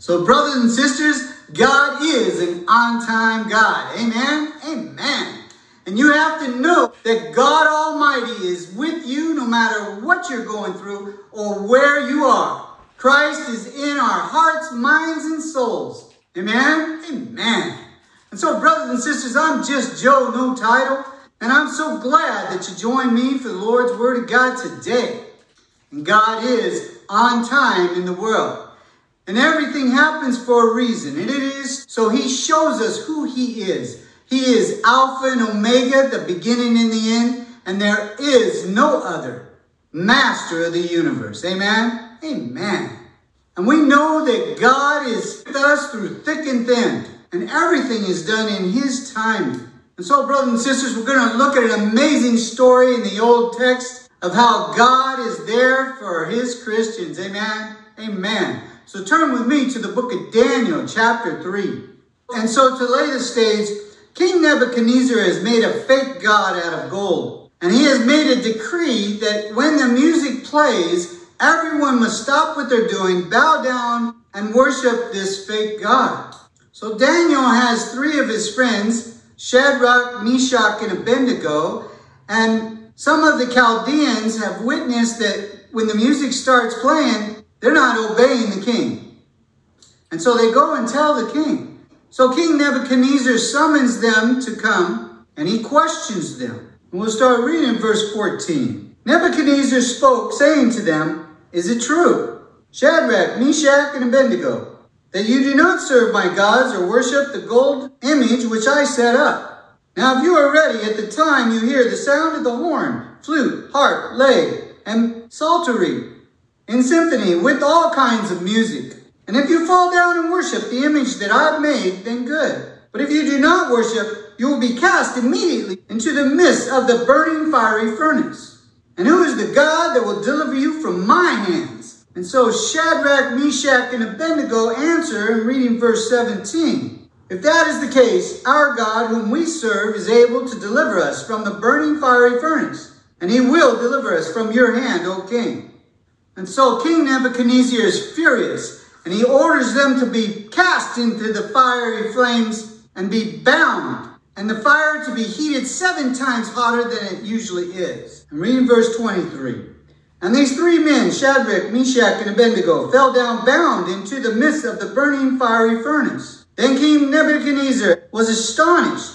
So, brothers and sisters, God is an on time God. Amen? Amen. And you have to know that God Almighty is with you no matter what you're going through or where you are. Christ is in our hearts, minds, and souls. Amen? Amen. And so, brothers and sisters, I'm just Joe, no title, and I'm so glad that you joined me for the Lord's Word of God today. And God is on time in the world. And everything happens for a reason. And it is so He shows us who He is. He is Alpha and Omega, the beginning and the end, and there is no other master of the universe. Amen? Amen. And we know that God is with us through thick and thin, and everything is done in His timing. And so, brothers and sisters, we're going to look at an amazing story in the Old text of how God is there for His Christians. Amen? Amen. So turn with me to the book of Daniel, chapter 3. And so to lay the stage, King Nebuchadnezzar has made a fake god out of gold. And he has made a decree that when the music plays, everyone must stop what they're doing, bow down, and worship this fake god. So Daniel has three of his friends, Shadrach, Meshach, and Abednego, and some of the Chaldeans have witnessed that when the music starts playing, they're not obeying the king. And so they go and tell the king. So King Nebuchadnezzar summons them to come and he questions them. And we'll start reading verse 14. Nebuchadnezzar spoke, saying to them, Is it true, Shadrach, Meshach, and Abednego, that you do not serve my gods or worship the gold image which I set up? Now, if you are ready at the time you hear the sound of the horn, flute, harp, lay, and psaltery, in symphony with all kinds of music, and if you fall down and worship the image that I've made, then good. But if you do not worship, you will be cast immediately into the midst of the burning fiery furnace. And who is the God that will deliver you from my hands? And so Shadrach, Meshach, and Abednego answer in reading verse 17. If that is the case, our God, whom we serve, is able to deliver us from the burning fiery furnace, and he will deliver us from your hand, O king. And so King Nebuchadnezzar is furious and he orders them to be cast into the fiery flames and be bound, and the fire to be heated seven times hotter than it usually is. Reading verse 23. And these three men, Shadrach, Meshach, and Abednego, fell down bound into the midst of the burning fiery furnace. Then King Nebuchadnezzar was astonished,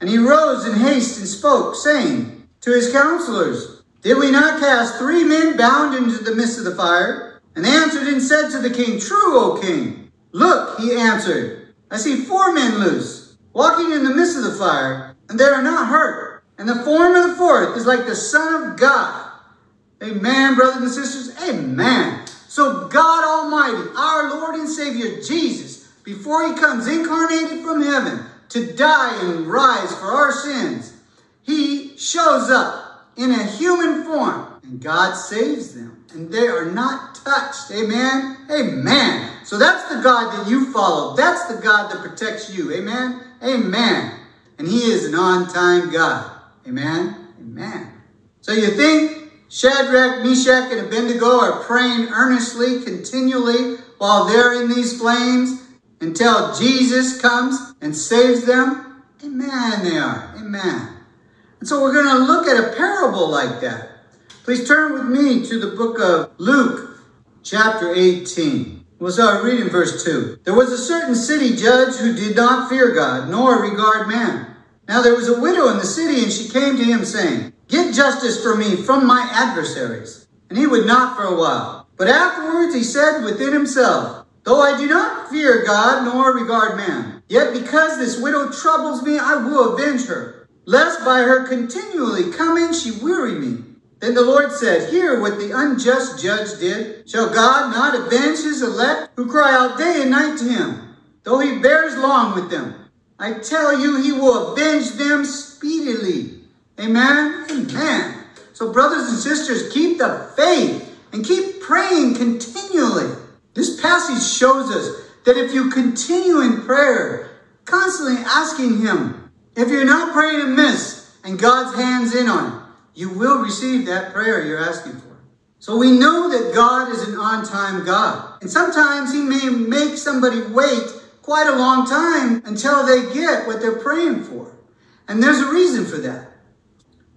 and he rose in haste and spoke, saying to his counselors, Did we not cast three men bound into the midst of the fire? and answered and said to the king, True, O king. Look, he answered, I see four men loose, walking in the midst of the fire, and they are not hurt. And the form of the fourth is like the Son of God. Amen, brothers and sisters. Amen. So God Almighty, our Lord and Savior Jesus, before he comes incarnated from heaven to die and rise for our sins, he shows up in a human form and God saves them. And they are not touched. Amen. Amen. So that's the God that you follow. That's the God that protects you. Amen. Amen. And he is an on-time God. Amen. Amen. So you think Shadrach, Meshach, and Abednego are praying earnestly, continually, while they're in these flames until Jesus comes and saves them? Amen, they are. Amen. And so we're going to look at a parable like that. Please turn with me to the book of Luke, chapter 18. We'll start reading verse 2. There was a certain city judge who did not fear God, nor regard man. Now there was a widow in the city, and she came to him, saying, Get justice for me from my adversaries. And he would not for a while. But afterwards he said within himself, Though I do not fear God, nor regard man, yet because this widow troubles me, I will avenge her, lest by her continually coming she weary me. Then the Lord said, Hear what the unjust judge did. Shall God not avenge his elect who cry out day and night to him, though he bears long with them? I tell you, he will avenge them speedily. Amen? Amen. So, brothers and sisters, keep the faith and keep praying continually. This passage shows us that if you continue in prayer, constantly asking him, if you're not praying amiss and God's hands in on it, you will receive that prayer you're asking for. So we know that God is an on time God. And sometimes He may make somebody wait quite a long time until they get what they're praying for. And there's a reason for that.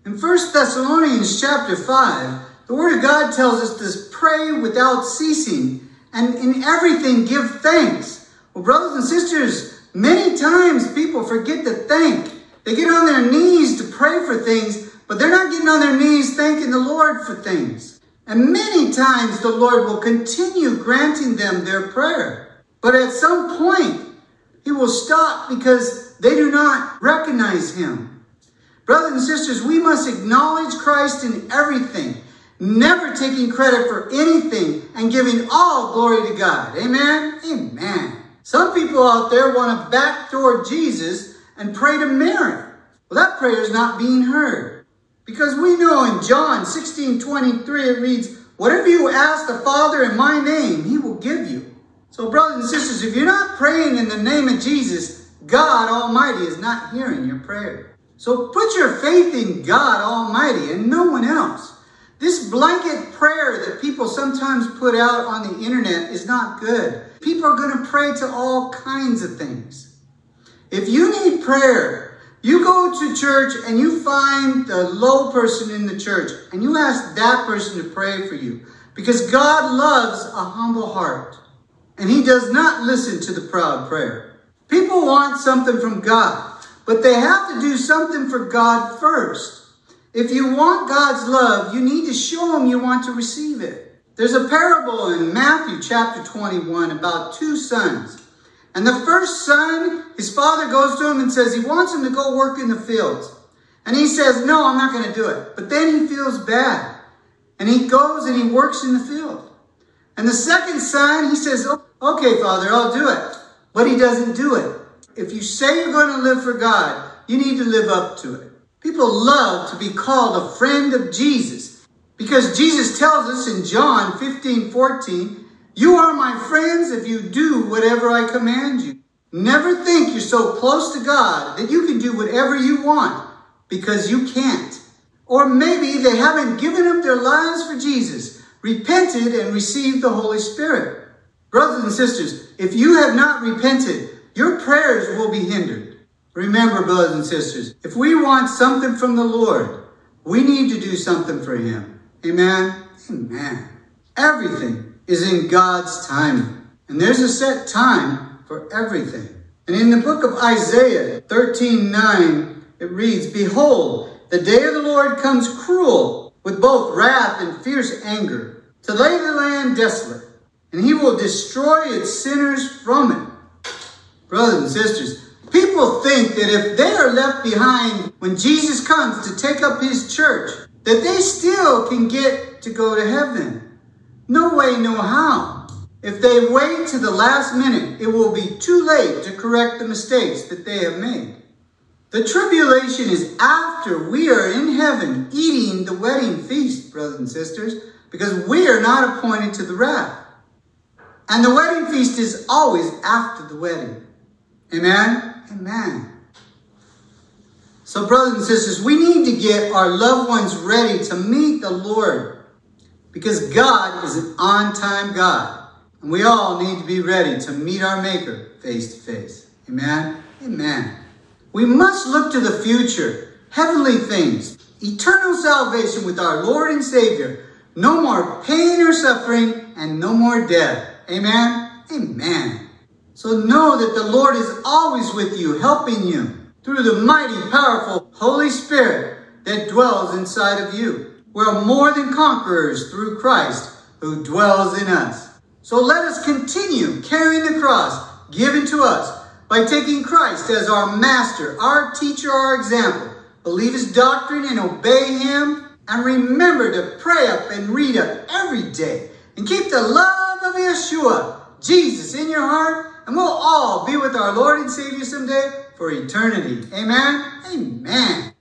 In 1 Thessalonians chapter 5, the Word of God tells us to pray without ceasing and in everything give thanks. Well, brothers and sisters, many times people forget to thank. They get on their knees to pray for things, but they're not getting on their knees thanking the Lord for things. And many times the Lord will continue granting them their prayer. But at some point, He will stop because they do not recognize Him. Brothers and sisters, we must acknowledge Christ in everything, never taking credit for anything and giving all glory to God. Amen? Amen. Some people out there want to backdoor Jesus and pray to Mary. Well, that prayer is not being heard. Because we know in John 16 23, it reads, Whatever you ask the Father in my name, he will give you. So, brothers and sisters, if you're not praying in the name of Jesus, God Almighty is not hearing your prayer. So put your faith in God Almighty and no one else. This blanket prayer that people sometimes put out on the internet is not good. People are going to pray to all kinds of things. If you need prayer, you go to church and you find the low person in the church and you ask that person to pray for you because God loves a humble heart and he does not listen to the proud prayer. People want something from God, but they have to do something for God first. If you want God's love, you need to show him you want to receive it. There's a parable in Matthew chapter 21 about two sons. And the first son, his father goes to him and says he wants him to go work in the fields. And he says, No, I'm not going to do it. But then he feels bad. And he goes and he works in the field. And the second son, he says, Okay, father, I'll do it. But he doesn't do it. If you say you're going to live for God, you need to live up to it. People love to be called a friend of Jesus because Jesus tells us in John 15 14, you are my friends if you do whatever I command you. Never think you're so close to God that you can do whatever you want because you can't. Or maybe they haven't given up their lives for Jesus, repented, and received the Holy Spirit. Brothers and sisters, if you have not repented, your prayers will be hindered. Remember, brothers and sisters, if we want something from the Lord, we need to do something for Him. Amen? Amen. Everything is in God's timing. And there's a set time for everything. And in the book of Isaiah 13 9, it reads, Behold, the day of the Lord comes cruel with both wrath and fierce anger to lay the land desolate, and he will destroy its sinners from it. Brothers and sisters, people think that if they are left behind when Jesus comes to take up his church, that they still can get to go to heaven. No way, no how. If they wait to the last minute, it will be too late to correct the mistakes that they have made. The tribulation is after we are in heaven eating the wedding feast, brothers and sisters, because we are not appointed to the wrath. And the wedding feast is always after the wedding. Amen? Amen. So, brothers and sisters, we need to get our loved ones ready to meet the Lord because God is an on time God. And we all need to be ready to meet our Maker face to face. Amen? Amen. We must look to the future, heavenly things, eternal salvation with our Lord and Savior. No more pain or suffering, and no more death. Amen? Amen. So know that the Lord is always with you, helping you through the mighty, powerful Holy Spirit that dwells inside of you. We're more than conquerors through Christ who dwells in us. So let us continue carrying the cross given to us by taking Christ as our master, our teacher, our example. Believe his doctrine and obey him. And remember to pray up and read up every day. And keep the love of Yeshua, Jesus, in your heart. And we'll all be with our Lord and Savior someday for eternity. Amen. Amen.